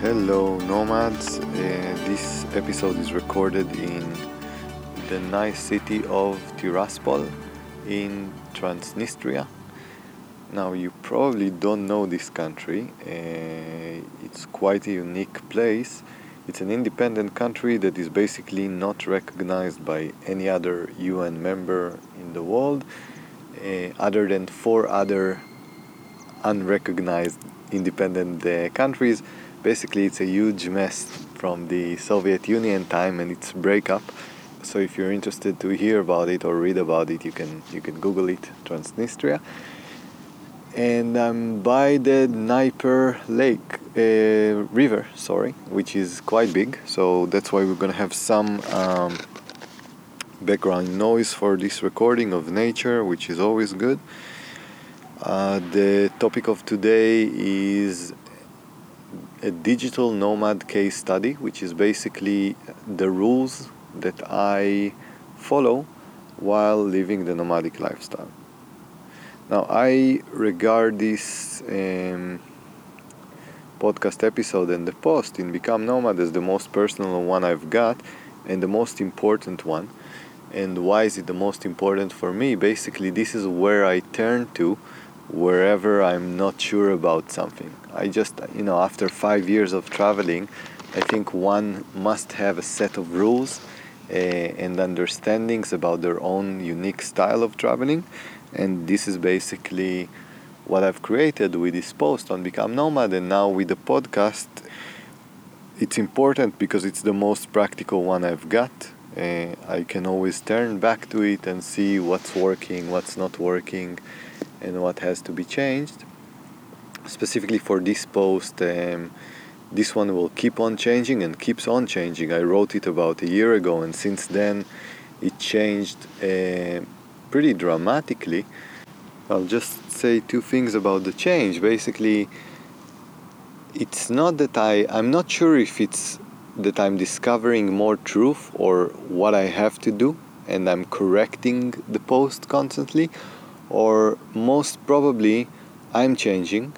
Hello, nomads. Uh, this episode is recorded in the nice city of Tiraspol in Transnistria. Now, you probably don't know this country. Uh, it's quite a unique place. It's an independent country that is basically not recognized by any other UN member in the world, uh, other than four other unrecognized independent uh, countries basically it's a huge mess from the Soviet Union time and its breakup. So if you're interested to hear about it or read about it, you can you can Google it, Transnistria. And I'm by the Dnieper Lake uh, river, sorry, which is quite big. So that's why we're gonna have some um, background noise for this recording of nature, which is always good. Uh, the topic of today is a digital nomad case study, which is basically the rules that I follow while living the nomadic lifestyle. Now, I regard this um, podcast episode and the post in Become Nomad as the most personal one I've got and the most important one. And why is it the most important for me? Basically, this is where I turn to wherever I'm not sure about something. I just, you know, after five years of traveling, I think one must have a set of rules and understandings about their own unique style of traveling. And this is basically what I've created with this post on Become Nomad and now with the podcast. It's important because it's the most practical one I've got. Uh, I can always turn back to it and see what's working, what's not working, and what has to be changed. Specifically for this post, um, this one will keep on changing and keeps on changing. I wrote it about a year ago, and since then it changed uh, pretty dramatically. I'll just say two things about the change. Basically, it's not that I, I'm not sure if it's that I'm discovering more truth or what I have to do and I'm correcting the post constantly, or most probably I'm changing,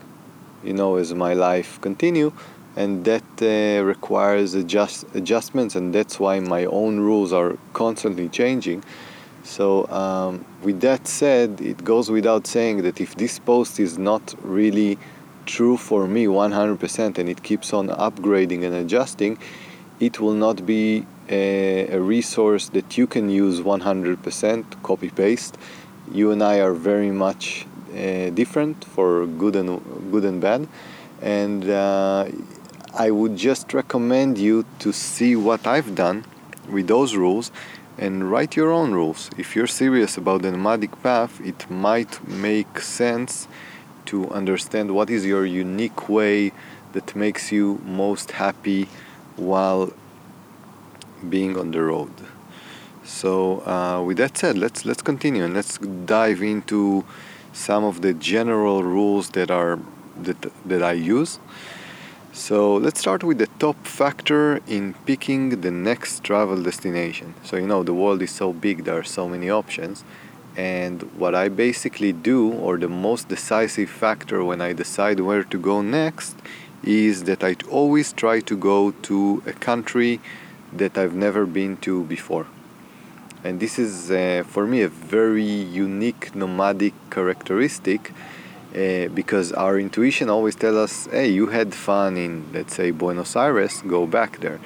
you know, as my life continue, and that uh, requires adjust adjustments, and that's why my own rules are constantly changing. So, um, with that said, it goes without saying that if this post is not really true for me 100% and it keeps on upgrading and adjusting, it will not be a, a resource that you can use 100% copy paste you and I are very much uh, different for good and good and bad, and uh, I would just recommend you to see what I've done with those rules and write your own rules. If you're serious about the nomadic path, it might make sense to understand what is your unique way that makes you most happy while being on the road. So uh, with that said, let's let's continue and let's dive into some of the general rules that are that that I use. So let's start with the top factor in picking the next travel destination. So you know the world is so big, there are so many options. And what I basically do, or the most decisive factor when I decide where to go next, is that I always try to go to a country that I've never been to before and this is uh, for me a very unique nomadic characteristic uh, because our intuition always tells us hey you had fun in let's say buenos aires go back there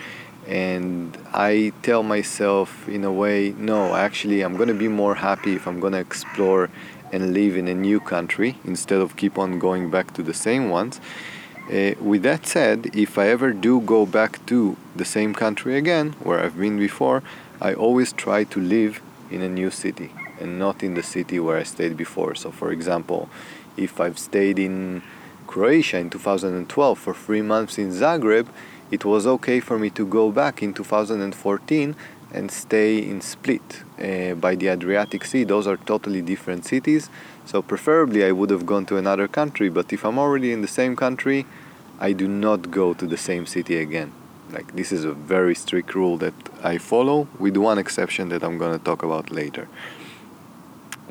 and i tell myself in a way no actually i'm going to be more happy if i'm going to explore and live in a new country instead of keep on going back to the same ones uh, with that said if i ever do go back to the same country again where i've been before I always try to live in a new city and not in the city where I stayed before. So, for example, if I've stayed in Croatia in 2012 for three months in Zagreb, it was okay for me to go back in 2014 and stay in Split uh, by the Adriatic Sea. Those are totally different cities. So, preferably, I would have gone to another country, but if I'm already in the same country, I do not go to the same city again. Like this is a very strict rule that I follow, with one exception that I'm gonna talk about later.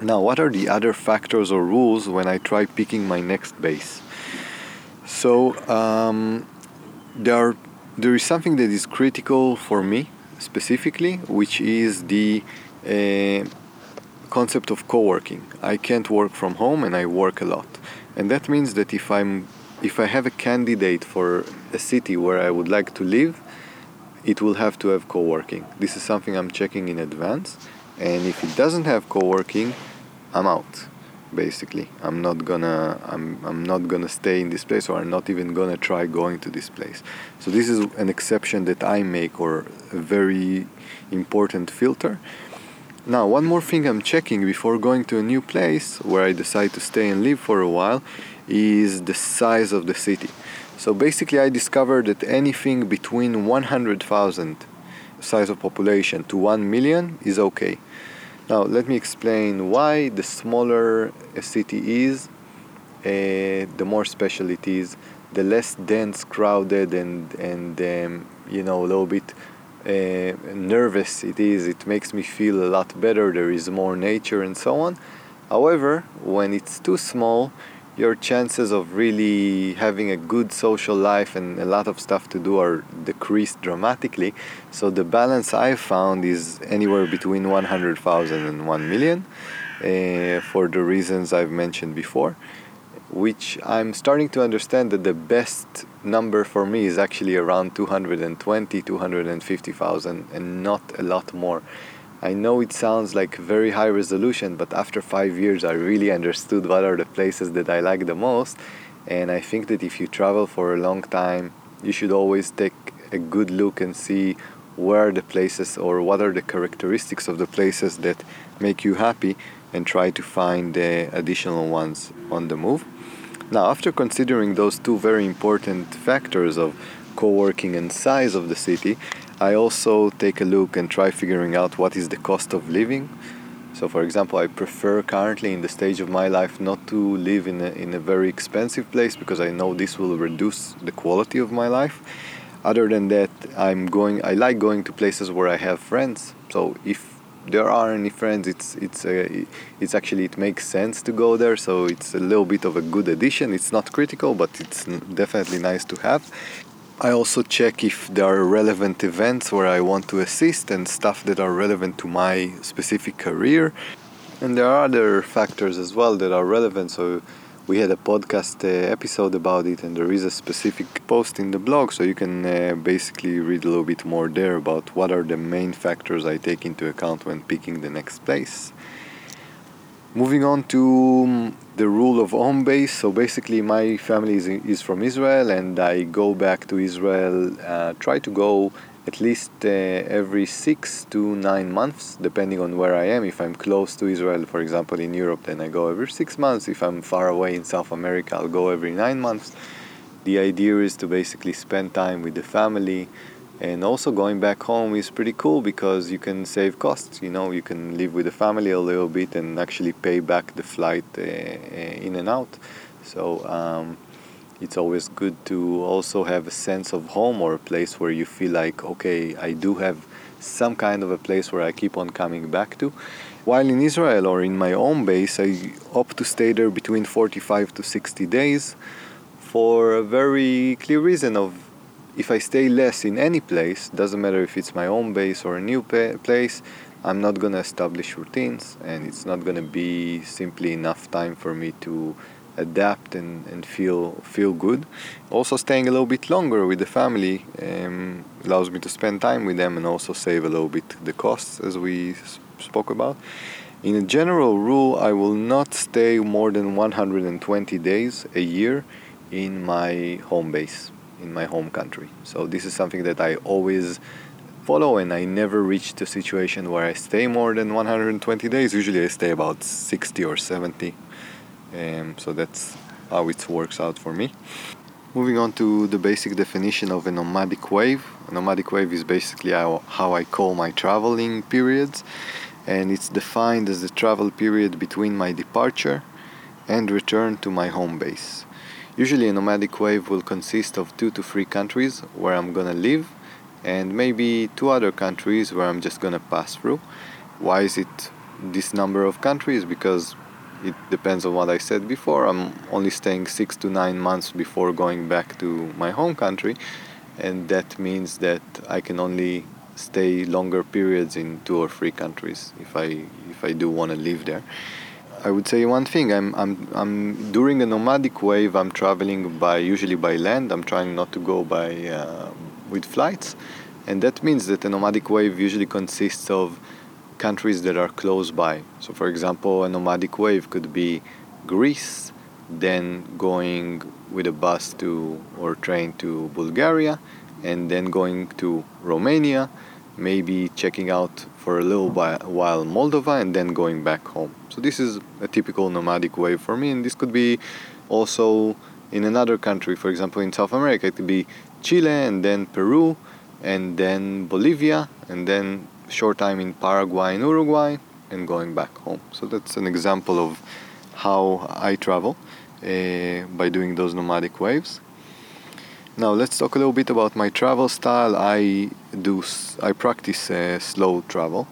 Now, what are the other factors or rules when I try picking my next base? So um, there are, there is something that is critical for me specifically, which is the uh, concept of co-working. I can't work from home and I work a lot, and that means that if I'm if I have a candidate for a city where I would like to live, it will have to have co-working. This is something I'm checking in advance, and if it doesn't have co-working, I'm out. Basically, I'm not gonna I'm I'm not gonna stay in this place, or I'm not even gonna try going to this place. So this is an exception that I make, or a very important filter. Now, one more thing I'm checking before going to a new place where I decide to stay and live for a while is the size of the city. So basically, I discovered that anything between 100,000 size of population to 1 million is okay. Now, let me explain why the smaller a city is, uh, the more special it is, the less dense, crowded, and, and um, you know, a little bit uh, nervous it is. It makes me feel a lot better. There is more nature and so on. However, when it's too small, your chances of really having a good social life and a lot of stuff to do are decreased dramatically. So the balance I found is anywhere between 100,000 and 1 million uh, for the reasons I've mentioned before, which I'm starting to understand that the best number for me is actually around 220, 250,000 and not a lot more. I know it sounds like very high resolution, but after five years, I really understood what are the places that I like the most. And I think that if you travel for a long time, you should always take a good look and see where the places or what are the characteristics of the places that make you happy and try to find the additional ones on the move. Now, after considering those two very important factors of co working and size of the city, I also take a look and try figuring out what is the cost of living. So, for example, I prefer currently in the stage of my life not to live in a, in a very expensive place because I know this will reduce the quality of my life. Other than that, I'm going. I like going to places where I have friends. So if there are any friends, it's it's a, it's actually it makes sense to go there. So it's a little bit of a good addition. It's not critical, but it's definitely nice to have. I also check if there are relevant events where I want to assist and stuff that are relevant to my specific career. And there are other factors as well that are relevant. So we had a podcast uh, episode about it, and there is a specific post in the blog, so you can uh, basically read a little bit more there about what are the main factors I take into account when picking the next place. Moving on to um, the rule of home base. So basically, my family is, is from Israel, and I go back to Israel. Uh, try to go at least uh, every six to nine months, depending on where I am. If I'm close to Israel, for example, in Europe, then I go every six months. If I'm far away in South America, I'll go every nine months. The idea is to basically spend time with the family and also going back home is pretty cool because you can save costs you know you can live with the family a little bit and actually pay back the flight uh, uh, in and out. So um, it's always good to also have a sense of home or a place where you feel like okay i do have some kind of a place where i keep on coming back to. While in israel or in my own base i opt to stay there between 45 to 60 days for a very clear reason of if I stay less in any place, doesn't matter if it's my own base or a new pa- place, I'm not gonna establish routines, and it's not gonna be simply enough time for me to adapt and, and feel feel good. Also, staying a little bit longer with the family um, allows me to spend time with them and also save a little bit the costs, as we spoke about. In a general rule, I will not stay more than 120 days a year in my home base in my home country. So this is something that I always follow and I never reached a situation where I stay more than 120 days. Usually I stay about 60 or 70. Um, so that's how it works out for me. Moving on to the basic definition of a nomadic wave. A nomadic wave is basically how, how I call my traveling periods, and it's defined as the travel period between my departure and return to my home base. Usually, a nomadic wave will consist of two to three countries where I'm gonna live, and maybe two other countries where I'm just gonna pass through. Why is it this number of countries? Because it depends on what I said before. I'm only staying six to nine months before going back to my home country, and that means that I can only stay longer periods in two or three countries if I if I do want to live there. I would say one thing. I'm I'm I'm during a nomadic wave. I'm traveling by usually by land. I'm trying not to go by uh, with flights, and that means that a nomadic wave usually consists of countries that are close by. So, for example, a nomadic wave could be Greece, then going with a bus to or train to Bulgaria, and then going to Romania, maybe checking out for a little while Moldova, and then going back home. So this is a typical nomadic wave for me, and this could be also in another country. For example, in South America, it could be Chile, and then Peru, and then Bolivia, and then short time in Paraguay and Uruguay, and going back home. So that's an example of how I travel uh, by doing those nomadic waves. Now let's talk a little bit about my travel style. I do I practice uh, slow travel.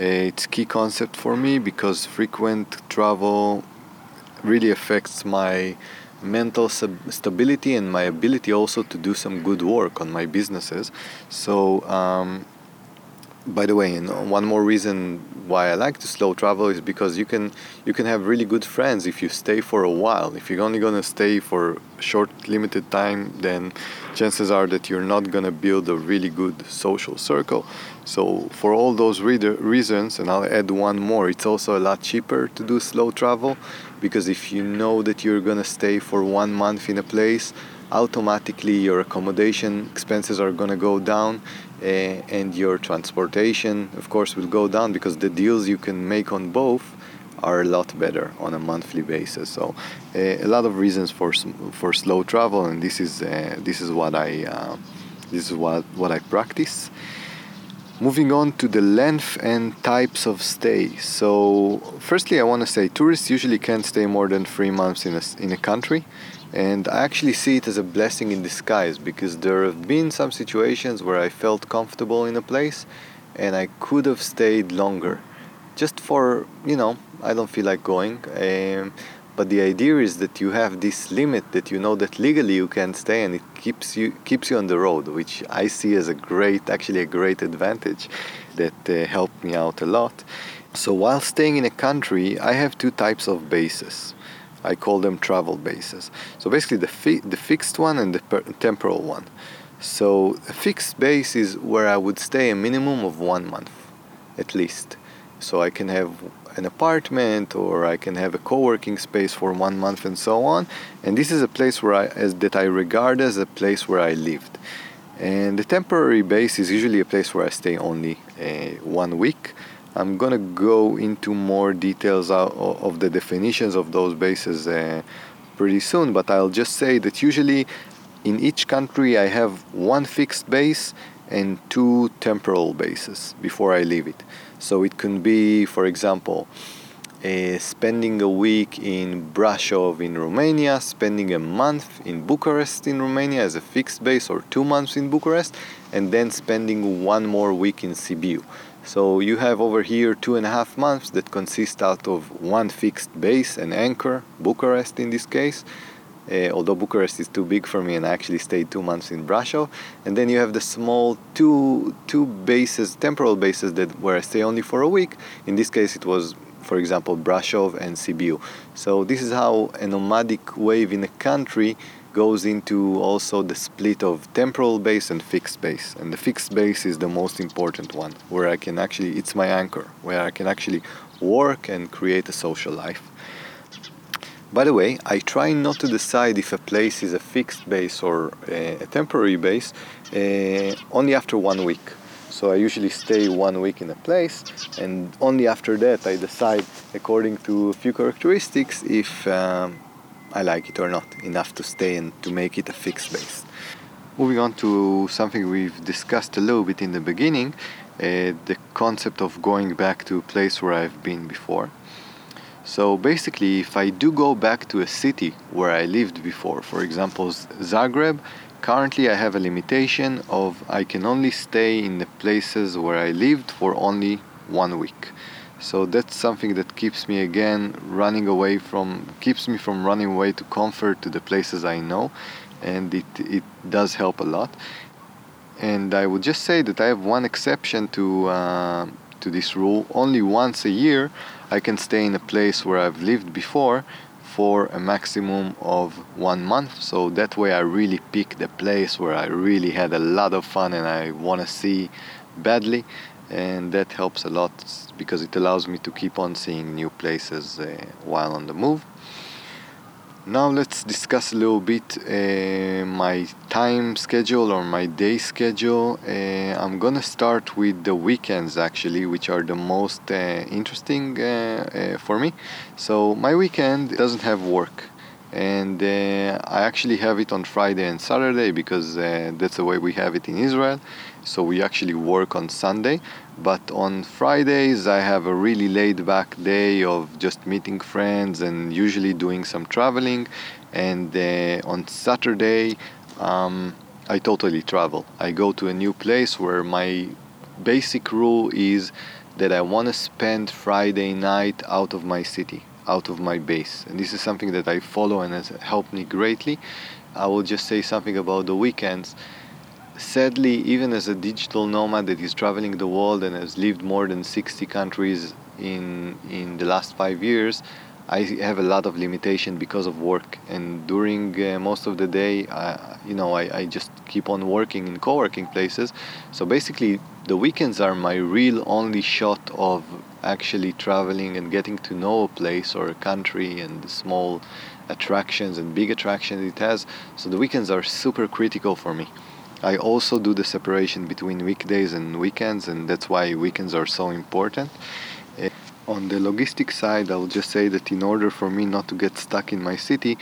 Uh, it's key concept for me because frequent travel really affects my mental stability and my ability also to do some good work on my businesses. So um, by the way, and one more reason why I like to slow travel is because you can you can have really good friends if you stay for a while. If you're only gonna stay for short, limited time, then chances are that you're not gonna build a really good social circle. So for all those reader reasons, and I'll add one more, it's also a lot cheaper to do slow travel because if you know that you're gonna stay for one month in a place automatically your accommodation expenses are going to go down uh, and your transportation of course will go down because the deals you can make on both are a lot better on a monthly basis so uh, a lot of reasons for for slow travel and this is uh, this is what I uh, this is what what I practice Moving on to the length and types of stay. So, firstly, I want to say tourists usually can't stay more than three months in a, in a country. And I actually see it as a blessing in disguise because there have been some situations where I felt comfortable in a place and I could have stayed longer. Just for, you know, I don't feel like going. Um, but the idea is that you have this limit that you know that legally you can stay and it keeps you keeps you on the road, which I see as a great, actually a great advantage that uh, helped me out a lot. So while staying in a country, I have two types of bases. I call them travel bases. So basically, the fi- the fixed one and the per- temporal one. So a fixed base is where I would stay a minimum of one month, at least. So I can have an apartment or I can have a co-working space for one month and so on. And this is a place where I as that I regard as a place where I lived. And the temporary base is usually a place where I stay only uh, one week I'm gonna go into more details of the definitions of those bases uh, pretty soon, but I'll just say that usually in each country I have one fixed base and two temporal bases before I leave it. So it can be, for example, uh, spending a week in Brasov in Romania, spending a month in Bucharest in Romania as a fixed base, or two months in Bucharest, and then spending one more week in Sibiu. So you have over here two and a half months that consist out of one fixed base and anchor, Bucharest in this case. Uh, although Bucharest is too big for me and I actually stayed two months in Brasov. And then you have the small two two bases, temporal bases that where I stay only for a week. In this case it was for example Brasov and Sibiu. So this is how a nomadic wave in a country goes into also the split of temporal base and fixed base. And the fixed base is the most important one, where I can actually, it's my anchor, where I can actually work and create a social life. By the way, I try not to decide if a place is a fixed base or a, temporary base uh, only after one week. So I usually stay one week in a place, and only after that I decide, according to a few characteristics, if um, I like it or not enough to stay and to make it a fixed base. Moving on to something we've discussed a little bit in the beginning, uh, the concept of going back to a place where I've been before. So basically, if I do go back to a city where I lived before, for example, Zagreb, currently I have a limitation of I can only stay in the places where I lived for only one week. So that's something that keeps me again running away from keeps me from running away to comfort to the places I know and it it does help a lot. And I would just say that I have one exception to uh, to this rule. Only once a year I can stay in a place where I've lived before for a maximum of one month. So that way I really pick the place where I really had a lot of fun and I want to see badly. And that helps a lot because it allows me to keep on seeing new places uh, while on the move. Now let's discuss a little bit uh, my time schedule or my day schedule. Uh, I'm gonna start with the weekends actually, which are the most uh, interesting uh, uh, for me. So my weekend doesn't have work, and uh, I actually have it on Friday and Saturday because that's the way we have it in Israel. So we actually work on Sunday, but on Fridays, I have a really laid back day of just meeting friends and usually doing some traveling. And uh, on Saturday, um, I totally travel. I go to a new place where my basic rule is that I want to spend Friday night out of my city, out of my base. And this is something that I follow and has helped me greatly. I will just say something about the weekends sadly, even as a digital nomad that is traveling the world and has lived more than 60 countries in in the last five years, I have a lot of limitation because of work. And during uh, most of the day, uh, you know, I, I just keep on working in co-working places. So basically, the weekends are my real only shot of actually traveling and getting to know a place or a country and the small attractions and big attractions it has. So the weekends are super critical for me. I also do the separation between weekdays and weekends, and that's why weekends are so important. Uh, on the logistic side, I'll just say that in order for me not to get stuck in my city,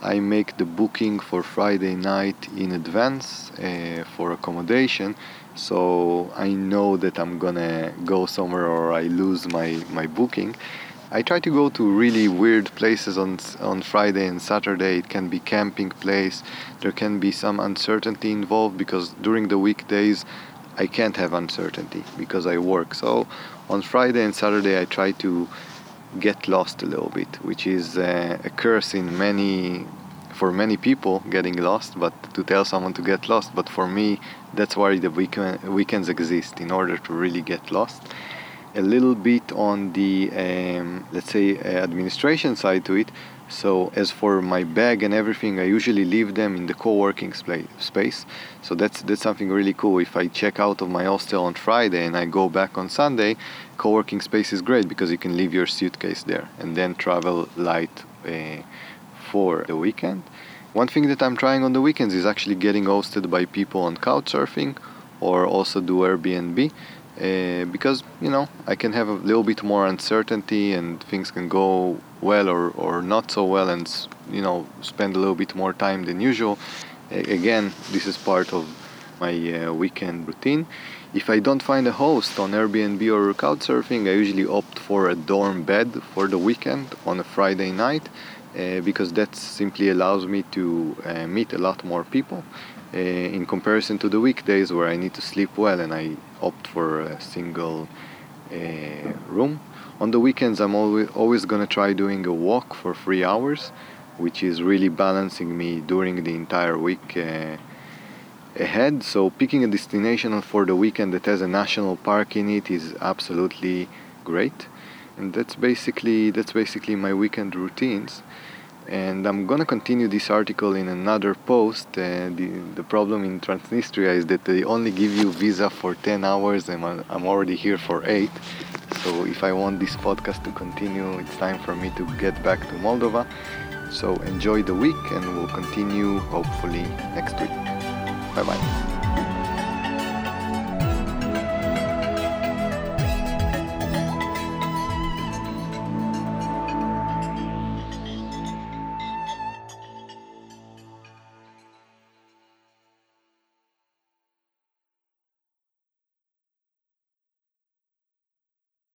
I make the booking for Friday night in advance uh, for accommodation, so I know that I'm gonna go somewhere or I lose my, my booking. I try to go to really weird places on on Friday and Saturday. It can be camping place. There can be some uncertainty involved because during the weekdays I can't have uncertainty because I work. So on Friday and Saturday I try to get lost a little bit, which is uh, a curse in many for many people getting lost, but to tell someone to get lost. But for me, that's why the weekend, weekends exist in order to really get lost a little bit on the um, let's say uh, administration side to it. So as for my bag and everything i usually leave them in the co-working space. So that's that's something really cool. If i check out of my hostel on friday and i go back on sunday co-working space is great because you can leave your suitcase there and then travel light uh, for the weekend. One thing that i'm trying on the weekends is actually getting hosted by people on couchsurfing or also do airbnb uh, because you know I can have a little bit more uncertainty and things can go well or, or not so well and you know spend a little bit more time than usual. Again this is part of my uh, weekend routine. If I don't find a host on Airbnb or Couchsurfing I usually opt for a dorm bed for the weekend on a Friday night uh, because that simply allows me to uh, meet a lot more people. Uh, in comparison to the weekdays where I need to sleep well and I opt for a single uh, room. On the weekends, I'm always, always gonna try doing a walk for three hours, which is really balancing me during the entire week uh, ahead. So picking a destination for the weekend that has a national park in it is absolutely great. And that's basically that's basically my weekend routines and I'm gonna continue this article in another post. Uh, the, the problem in Transnistria is that they only give you visa for 10 hours and I'm already here for 8. So if I want this podcast to continue, it's time for me to get back to Moldova. So enjoy the week and we'll continue hopefully next week. Bye bye.